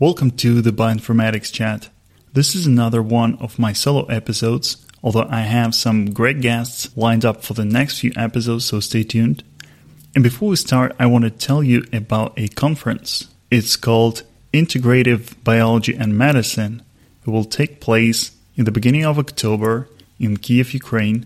Welcome to the Bioinformatics Chat. This is another one of my solo episodes, although I have some great guests lined up for the next few episodes, so stay tuned. And before we start, I want to tell you about a conference. It's called Integrative Biology and Medicine. It will take place in the beginning of October in Kiev, Ukraine,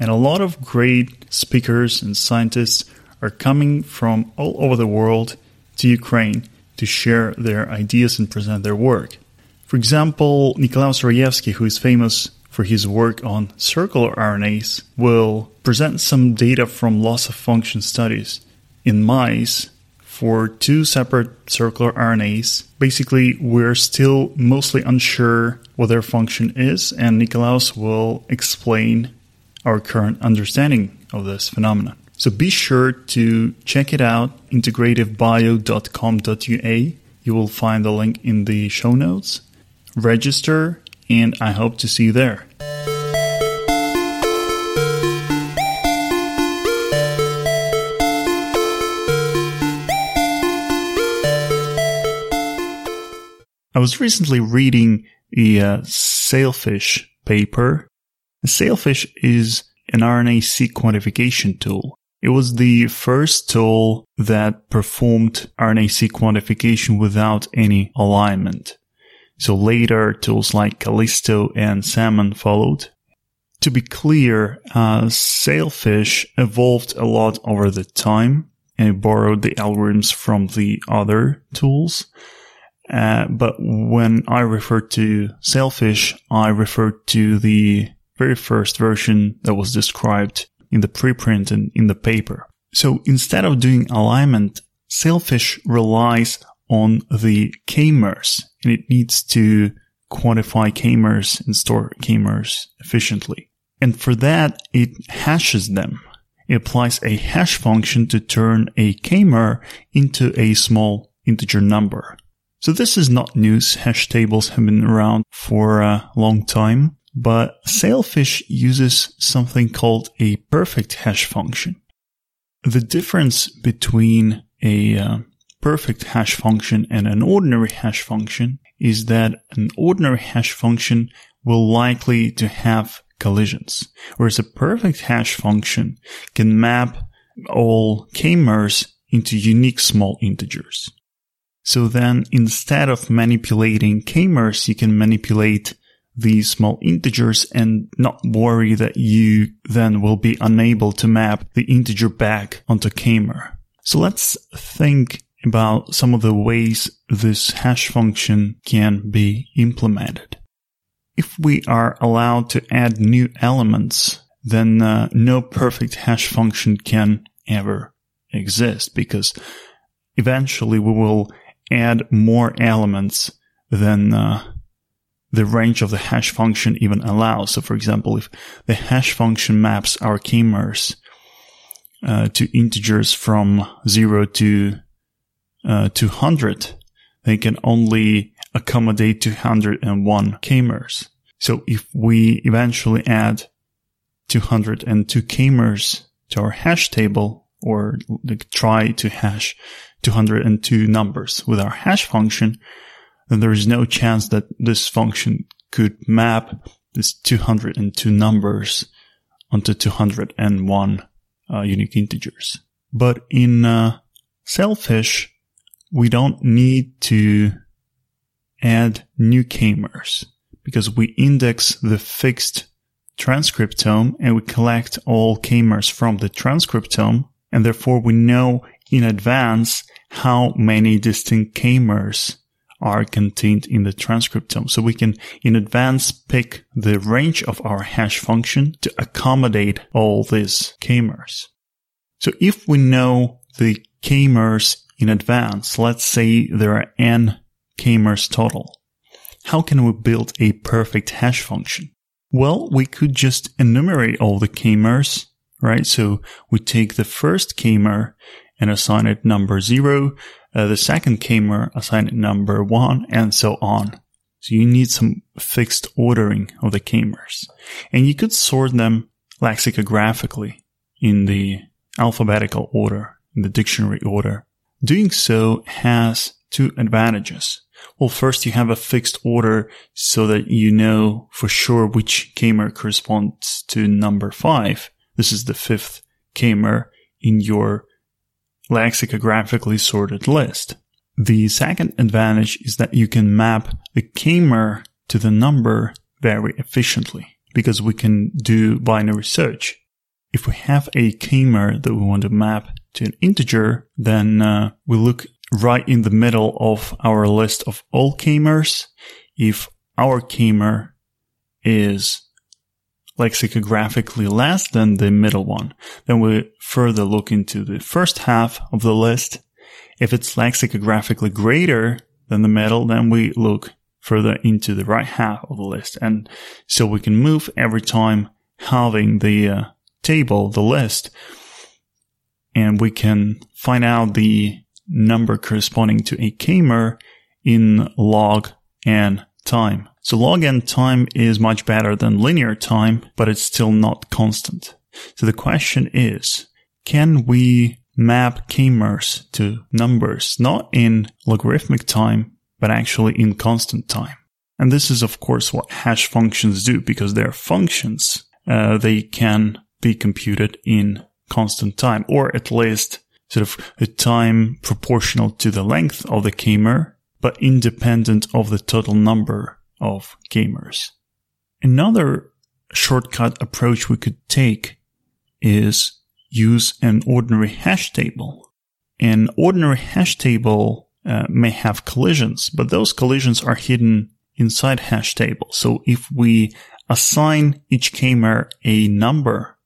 and a lot of great speakers and scientists are coming from all over the world to Ukraine to share their ideas and present their work. For example, Nikolaus Rajewsky, who is famous for his work on circular RNAs, will present some data from loss of function studies in mice for two separate circular RNAs. Basically, we're still mostly unsure what their function is, and Nikolaus will explain our current understanding of this phenomenon. So be sure to check it out, integrativebio.com.ua. You will find the link in the show notes. Register, and I hope to see you there. I was recently reading the uh, Sailfish paper. Sailfish is an RNA-seq quantification tool. It was the first tool that performed RNA-seq quantification without any alignment. So later, tools like Kallisto and Salmon followed. To be clear, uh, Sailfish evolved a lot over the time and borrowed the algorithms from the other tools. Uh, but when I refer to Sailfish, I refer to the very first version that was described in the preprint and in the paper. So instead of doing alignment, Sailfish relies on the k-mers and it needs to quantify k-mers and store k-mers efficiently. And for that, it hashes them. It applies a hash function to turn a k-mer into a small integer number. So this is not news. Hash tables have been around for a long time. But Sailfish uses something called a perfect hash function. The difference between a uh, perfect hash function and an ordinary hash function is that an ordinary hash function will likely to have collisions, whereas a perfect hash function can map all k-mers into unique small integers. So then instead of manipulating k-mers, you can manipulate these small integers and not worry that you then will be unable to map the integer back onto k-mer. So let's think about some of the ways this hash function can be implemented. If we are allowed to add new elements, then uh, no perfect hash function can ever exist because eventually we will add more elements than uh, the range of the hash function even allows. So for example, if the hash function maps our k-mers uh, to integers from 0 to uh, 200, they can only accommodate 201 k-mers. So if we eventually add 202 k-mers to our hash table or try to hash 202 numbers with our hash function, then there is no chance that this function could map these 202 numbers onto 201 uh, unique integers. But in uh, Sailfish, we don't need to add new k-mers because we index the fixed transcriptome and we collect all k-mers from the transcriptome and therefore we know in advance how many distinct k-mers are contained in the transcriptome. So we can in advance pick the range of our hash function to accommodate all these k-mers. So if we know the k-mers in advance, let's say there are n k-mers total, how can we build a perfect hash function? Well, we could just enumerate all the k-mers, right? So we take the first k-mer and assign it number zero, uh, the second k-mer number one, and so on. So you need some fixed ordering of the k-mers. And you could sort them lexicographically in the alphabetical order, in the dictionary order. Doing so has two advantages. Well, first you have a fixed order so that you know for sure which k-mer corresponds to number five. This is the fifth k-mer in your lexicographically sorted list. The second advantage is that you can map the k-mer to the number very efficiently because we can do binary search. If we have a k-mer that we want to map to an integer, then uh, we look right in the middle of our list of all k-mers. If our k-mer is lexicographically less than the middle one, then we further look into the first half of the list. If it's lexicographically greater than the middle, then we look further into the right half of the list. And so we can move every time halving the uh, table, the list, and we can find out the number corresponding to a k-mer in log n time. So log n time is much better than linear time, but it's still not constant. So the question is, can we map k-mers to numbers not in logarithmic time, but actually in constant time? And this is of course what hash functions do because they're functions. Uh, they can be computed in constant time or at least sort of a time proportional to the length of the k-mer, but independent of the total number of k-mers. Another shortcut approach we could take is use an ordinary hash table. An ordinary hash table uh, may have collisions, but those collisions are hidden inside hash table. So if we assign each k-mer a number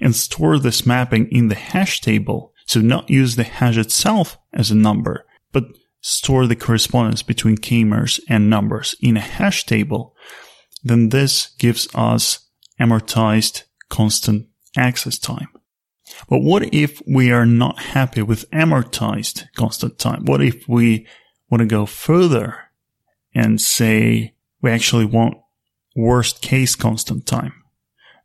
and store this mapping in the hash table, so not use the hash itself as a number, but store the correspondence between k-mers and numbers in a hash table, then this gives us amortized constant access time. But what if we are not happy with amortized constant time? What if we want to go further and say we actually want worst case constant time?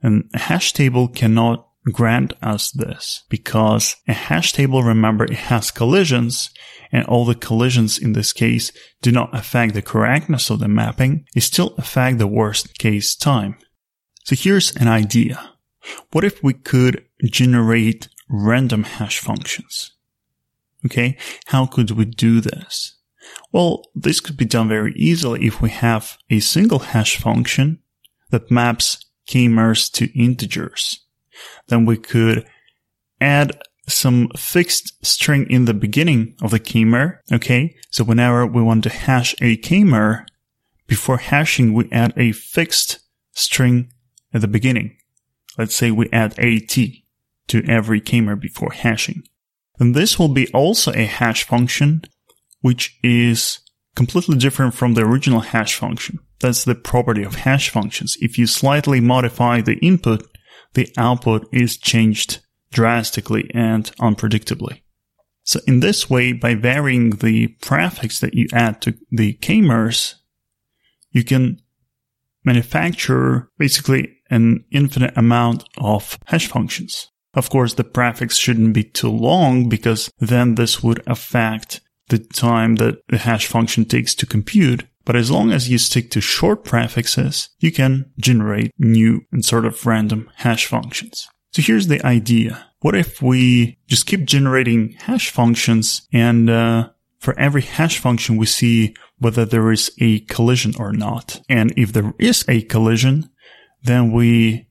And a hash table cannot grant us this because a hash table, remember, it has collisions and all the collisions in this case do not affect the correctness of the mapping. It still affect the worst case time. So here's an idea. What if we could generate random hash functions? Okay. How could we do this? Well, this could be done very easily if we have a single hash function that maps k-mers to integers then we could add some fixed string in the beginning of the k-mer. Okay. So whenever we want to hash a k-mer, before hashing, we add a fixed string at the beginning. Let's say we add at to every k-mer before hashing. Then this will be also a hash function, which is completely different from the original hash function. That's the property of hash functions. If you slightly modify the input, the output is changed drastically and unpredictably. So in this way, by varying the prefix that you add to the k-mers, you can manufacture basically an infinite amount of hash functions. Of course, the prefix shouldn't be too long because then this would affect the time that the hash function takes to compute. But as long as you stick to short prefixes, you can generate new and sort of random hash functions. So here's the idea. What if we just keep generating hash functions and uh, for every hash function we see whether there is a collision or not. And if there is a collision, then we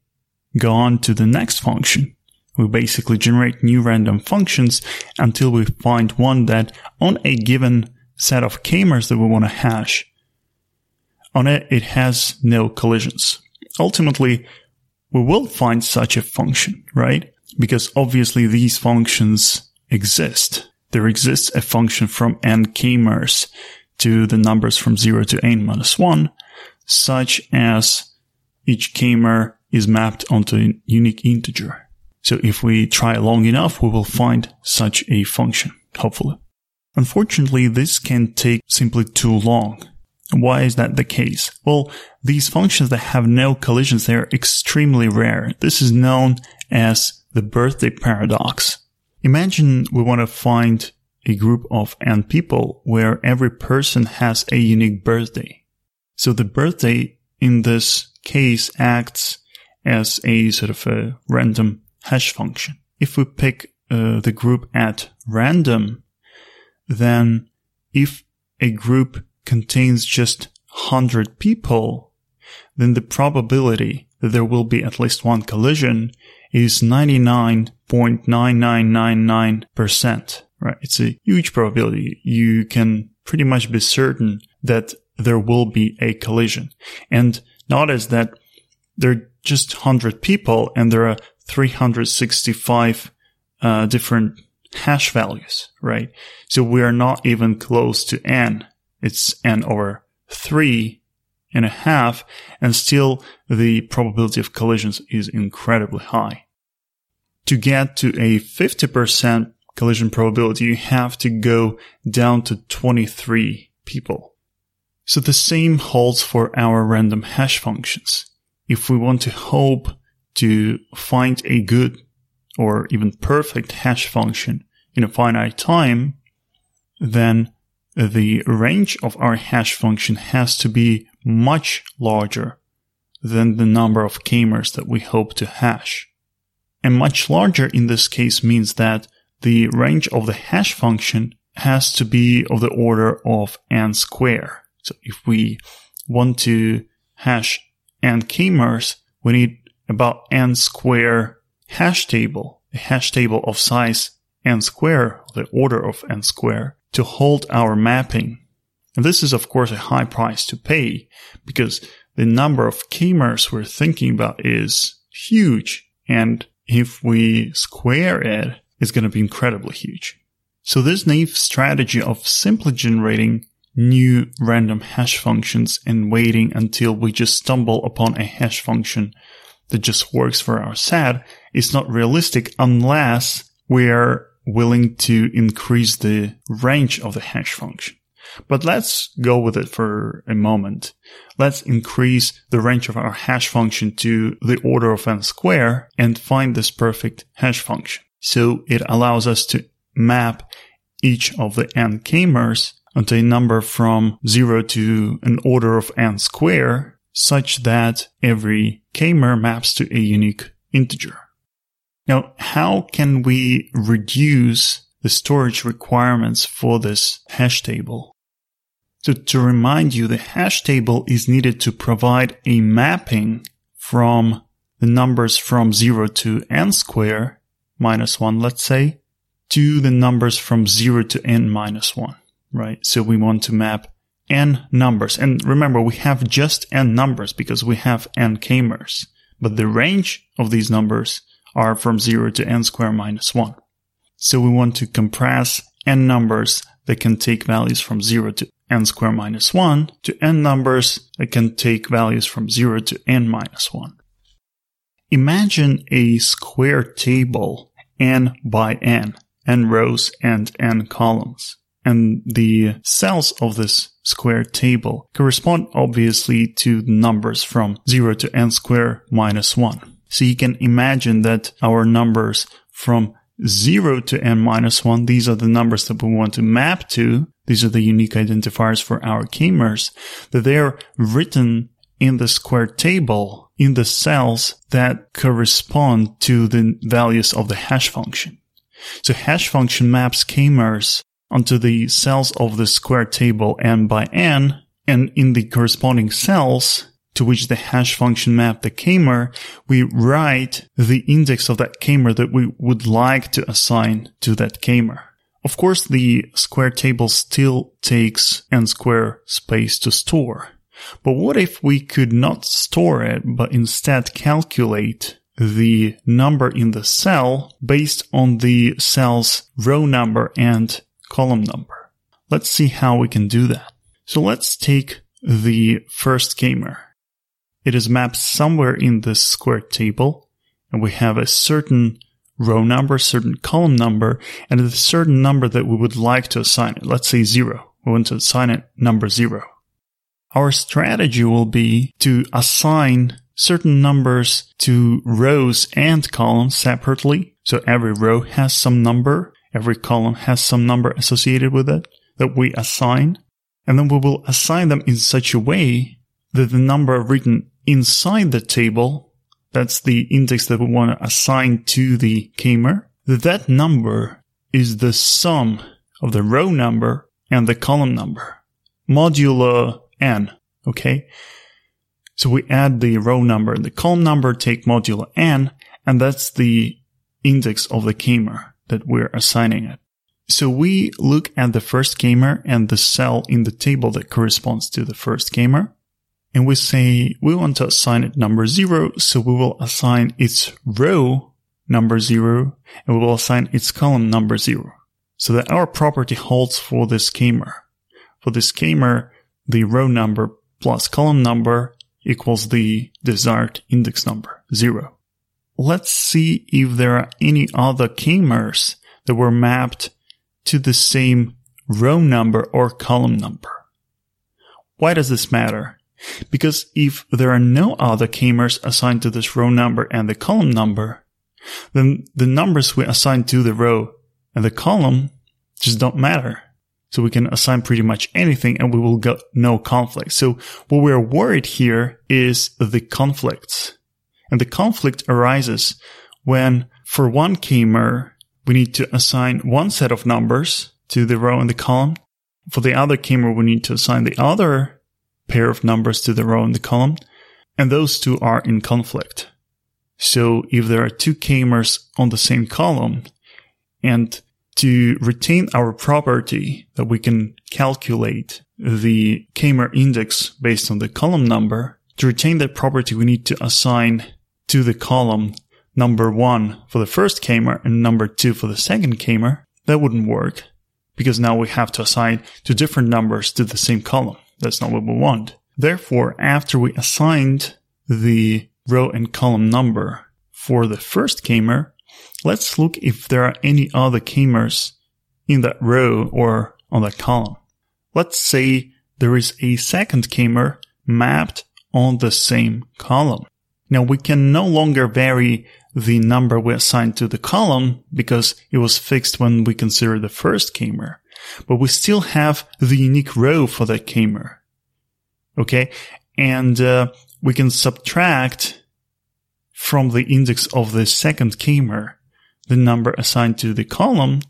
go on to the next function. We basically generate new random functions until we find one that on a given set of k-mers that we want to hash on it, it has no collisions. Ultimately, we will find such a function, right? Because obviously these functions exist. There exists a function from n k-mers to the numbers from 0 to n minus 1, such as each k-mer is mapped onto a unique integer. So if we try long enough, we will find such a function, hopefully. Unfortunately, this can take simply too long. Why is that the case? Well, these functions that have no collisions, they are extremely rare. This is known as the birthday paradox. Imagine we want to find a group of n people where every person has a unique birthday. So the birthday in this case acts as a sort of a random hash function. If we pick uh, the group at random, then if a group contains just 100 people, then the probability that there will be at least one collision is 99.9999%, right? It's a huge probability. You can pretty much be certain that there will be a collision. And notice that there are just 100 people and there are 365 uh, different hash values, right? So we are not even close to n. It's n over three and a half, and still the probability of collisions is incredibly high. To get to a 50% collision probability, you have to go down to 23 people. So the same holds for our random hash functions. If we want to hope to find a good or even perfect hash function in a finite time, then the range of our hash function has to be much larger than the number of k-mers that we hope to hash. And much larger in this case means that the range of the hash function has to be of the order of n square. So if we want to hash n k-mers, we need about n square hash table, a hash table of size n square, the order of n square, to hold our mapping. And this is of course a high price to pay because the number of k-mers we're thinking about is huge. And if we square it, it's going to be incredibly huge. So this naive strategy of simply generating new random hash functions and waiting until we just stumble upon a hash function that just works for our set is not realistic unless we're willing to increase the range of the hash function. But let's go with it for a moment. Let's increase the range of our hash function to the order of n square and find this perfect hash function. So it allows us to map each of the n k-mers onto a number from 0 to an order of n square such that every k-mer maps to a unique integer. Now, how can we reduce the storage requirements for this hash table? So to remind you, the hash table is needed to provide a mapping from the numbers from 0 to n square minus 1, let's say, to the numbers from 0 to n minus 1, right? So we want to map n numbers. And remember, we have just n numbers because we have n k-mers. But the range of these numbers are from 0 to n squared minus 1. So we want to compress n numbers that can take values from 0 to n squared minus 1 to n numbers that can take values from 0 to n minus 1. Imagine a square table n by n, n rows and n columns. And the cells of this square table correspond obviously to numbers from 0 to n squared minus 1. So you can imagine that our numbers from 0 to n minus 1, these are the numbers that we want to map to. These are the unique identifiers for our k-mers, that they're written in the square table in the cells that correspond to the values of the hash function. So hash function maps k-mers onto the cells of the square table n by n, and in the corresponding cells, to which the hash function map the k-mer, we write the index of that k-mer that we would like to assign to that k-mer. Of course, the square table still takes n square space to store. But what if we could not store it, but instead calculate the number in the cell based on the cell's row number and column number? Let's see how we can do that. So let's take the first k-mer it is mapped somewhere in this square table, and we have a certain row number, certain column number, and a certain number that we would like to assign it. Let's say zero. We want to assign it number zero. Our strategy will be to assign certain numbers to rows and columns separately. So every row has some number Every column has some number associated with it that we assign. And then we will assign them in such a way that the number written inside the table, that's the index that we want to assign to the k-mer, that number is the sum of the row number and the column number, modulo n. Okay. So we add the row number and the column number, take modulo n, and that's the index of the k-mer that we're assigning it. So we look at the first k-mer and the cell in the table that corresponds to the first k-mer. And we say we want to assign it number zero. So we will assign its row number zero and we will assign its column number zero so that our property holds for this k-mer. For this k-mer, the row number plus column number equals the desired index number, zero. Let's see if there are any other k-mers that were mapped to the same row number or column number. Why does this matter? Because if there are no other k-mers assigned to this row number and the column number, then the numbers we assign to the row and the column just don't matter. So we can assign pretty much anything and we will get no conflict. So what we're worried here is the conflicts. And the conflict arises when for one k-mer, we need to assign one set of numbers to the row and the column. For the other k-mer, we need to assign the other pair of numbers to the row and the column. And those two are in conflict. So if there are two k-mers on the same column and to retain our property that we can calculate the k-mer index based on the column number. To retain that property, we need to assign to the column number one for the first k-mer and number two for the second k-mer. That wouldn't work because now we have to assign two different numbers to the same column. That's not what we want. Therefore, after we assigned the row and column number for the first k-mer, Let's look if there are any other k-mers in that row or on that column. Let's say there is a second k-mer mapped on the same column. Now we can no longer vary the number we assigned to the column because it was fixed when we consider the first k-mer, but we still have the unique row for that k-mer. Okay. And, uh, we can subtract from the index of the second k-mer the number assigned to the column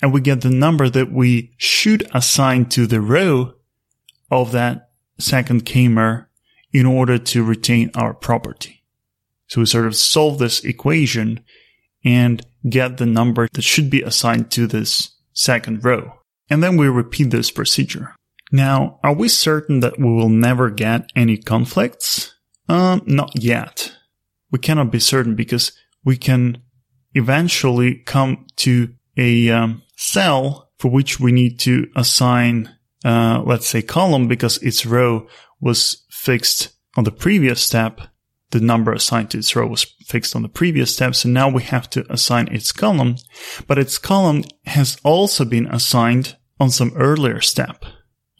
and we get the number that we should assign to the row of that second k-mer in order to retain our property. So we sort of solve this equation and get the number that should be assigned to this second row. And then we repeat this procedure. Now, are we certain that we will never get any conflicts? Um, not yet. We cannot be certain because we can eventually come to a um, cell for which we need to assign, uh, let's say column because its row was fixed on the previous step. The number assigned to its row was fixed on the previous step. So now we have to assign its column, but its column has also been assigned on some earlier step.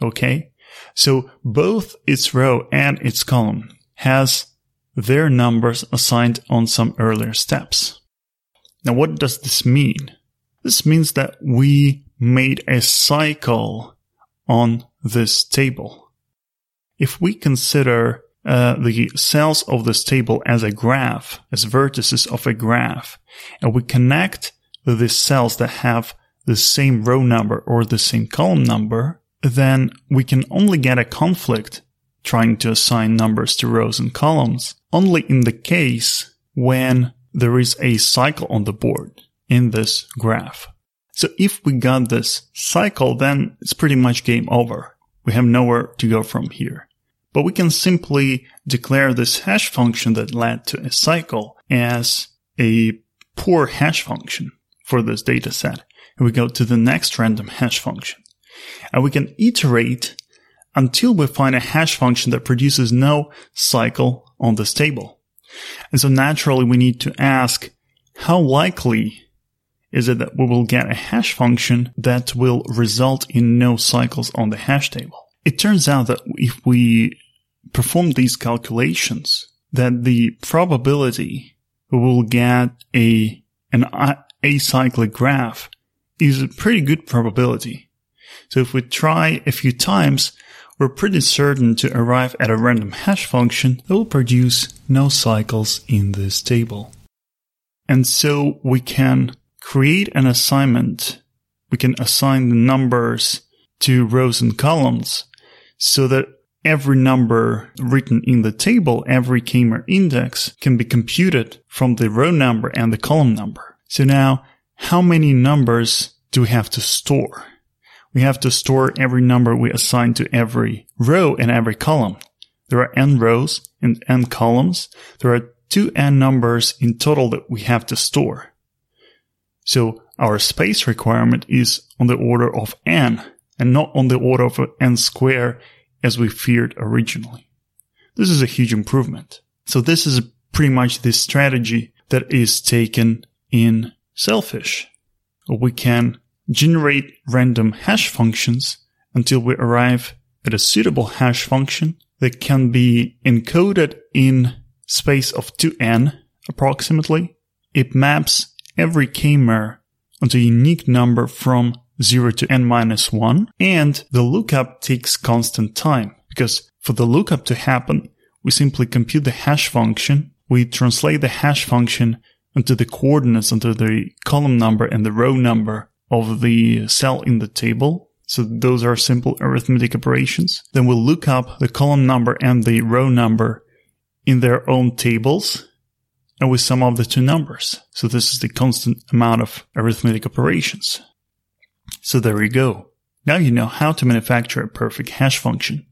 Okay. So both its row and its column has their numbers assigned on some earlier steps. Now, what does this mean? This means that we made a cycle on this table. If we consider uh, the cells of this table as a graph, as vertices of a graph, and we connect the cells that have the same row number or the same column number, then we can only get a conflict trying to assign numbers to rows and columns only in the case when there is a cycle on the board in this graph. So if we got this cycle, then it's pretty much game over. We have nowhere to go from here. But we can simply declare this hash function that led to a cycle as a poor hash function for this data set. And we go to the next random hash function. And we can iterate until we find a hash function that produces no cycle on this table. And so naturally we need to ask how likely is it that we will get a hash function that will result in no cycles on the hash table? It turns out that if we perform these calculations, that the probability we will get a, an acyclic graph is a pretty good probability. So if we try a few times, we're pretty certain to arrive at a random hash function that will produce no cycles in this table. And so we can create an assignment. We can assign the numbers to rows and columns so that every number written in the table, every k-mer index can be computed from the row number and the column number. So now how many numbers do we have to store? We have to store every number we assign to every row and every column. There are n rows and n columns. There are two n numbers in total that we have to store. So our space requirement is on the order of n and not on the order of n square as we feared originally. This is a huge improvement. So this is pretty much the strategy that is taken in Sailfish. We can generate random hash functions until we arrive at a suitable hash function that can be encoded in space of 2n approximately. It maps every k-mer onto a unique number from 0 to n minus 1 and the lookup takes constant time because for the lookup to happen, we simply compute the hash function, we translate the hash function into the coordinates into the column number and the row number of the cell in the table. So those are simple arithmetic operations. Then we'll look up the column number and the row number in their own tables and we sum up the two numbers. So this is the constant amount of arithmetic operations. So there you go. Now you know how to manufacture a perfect hash function.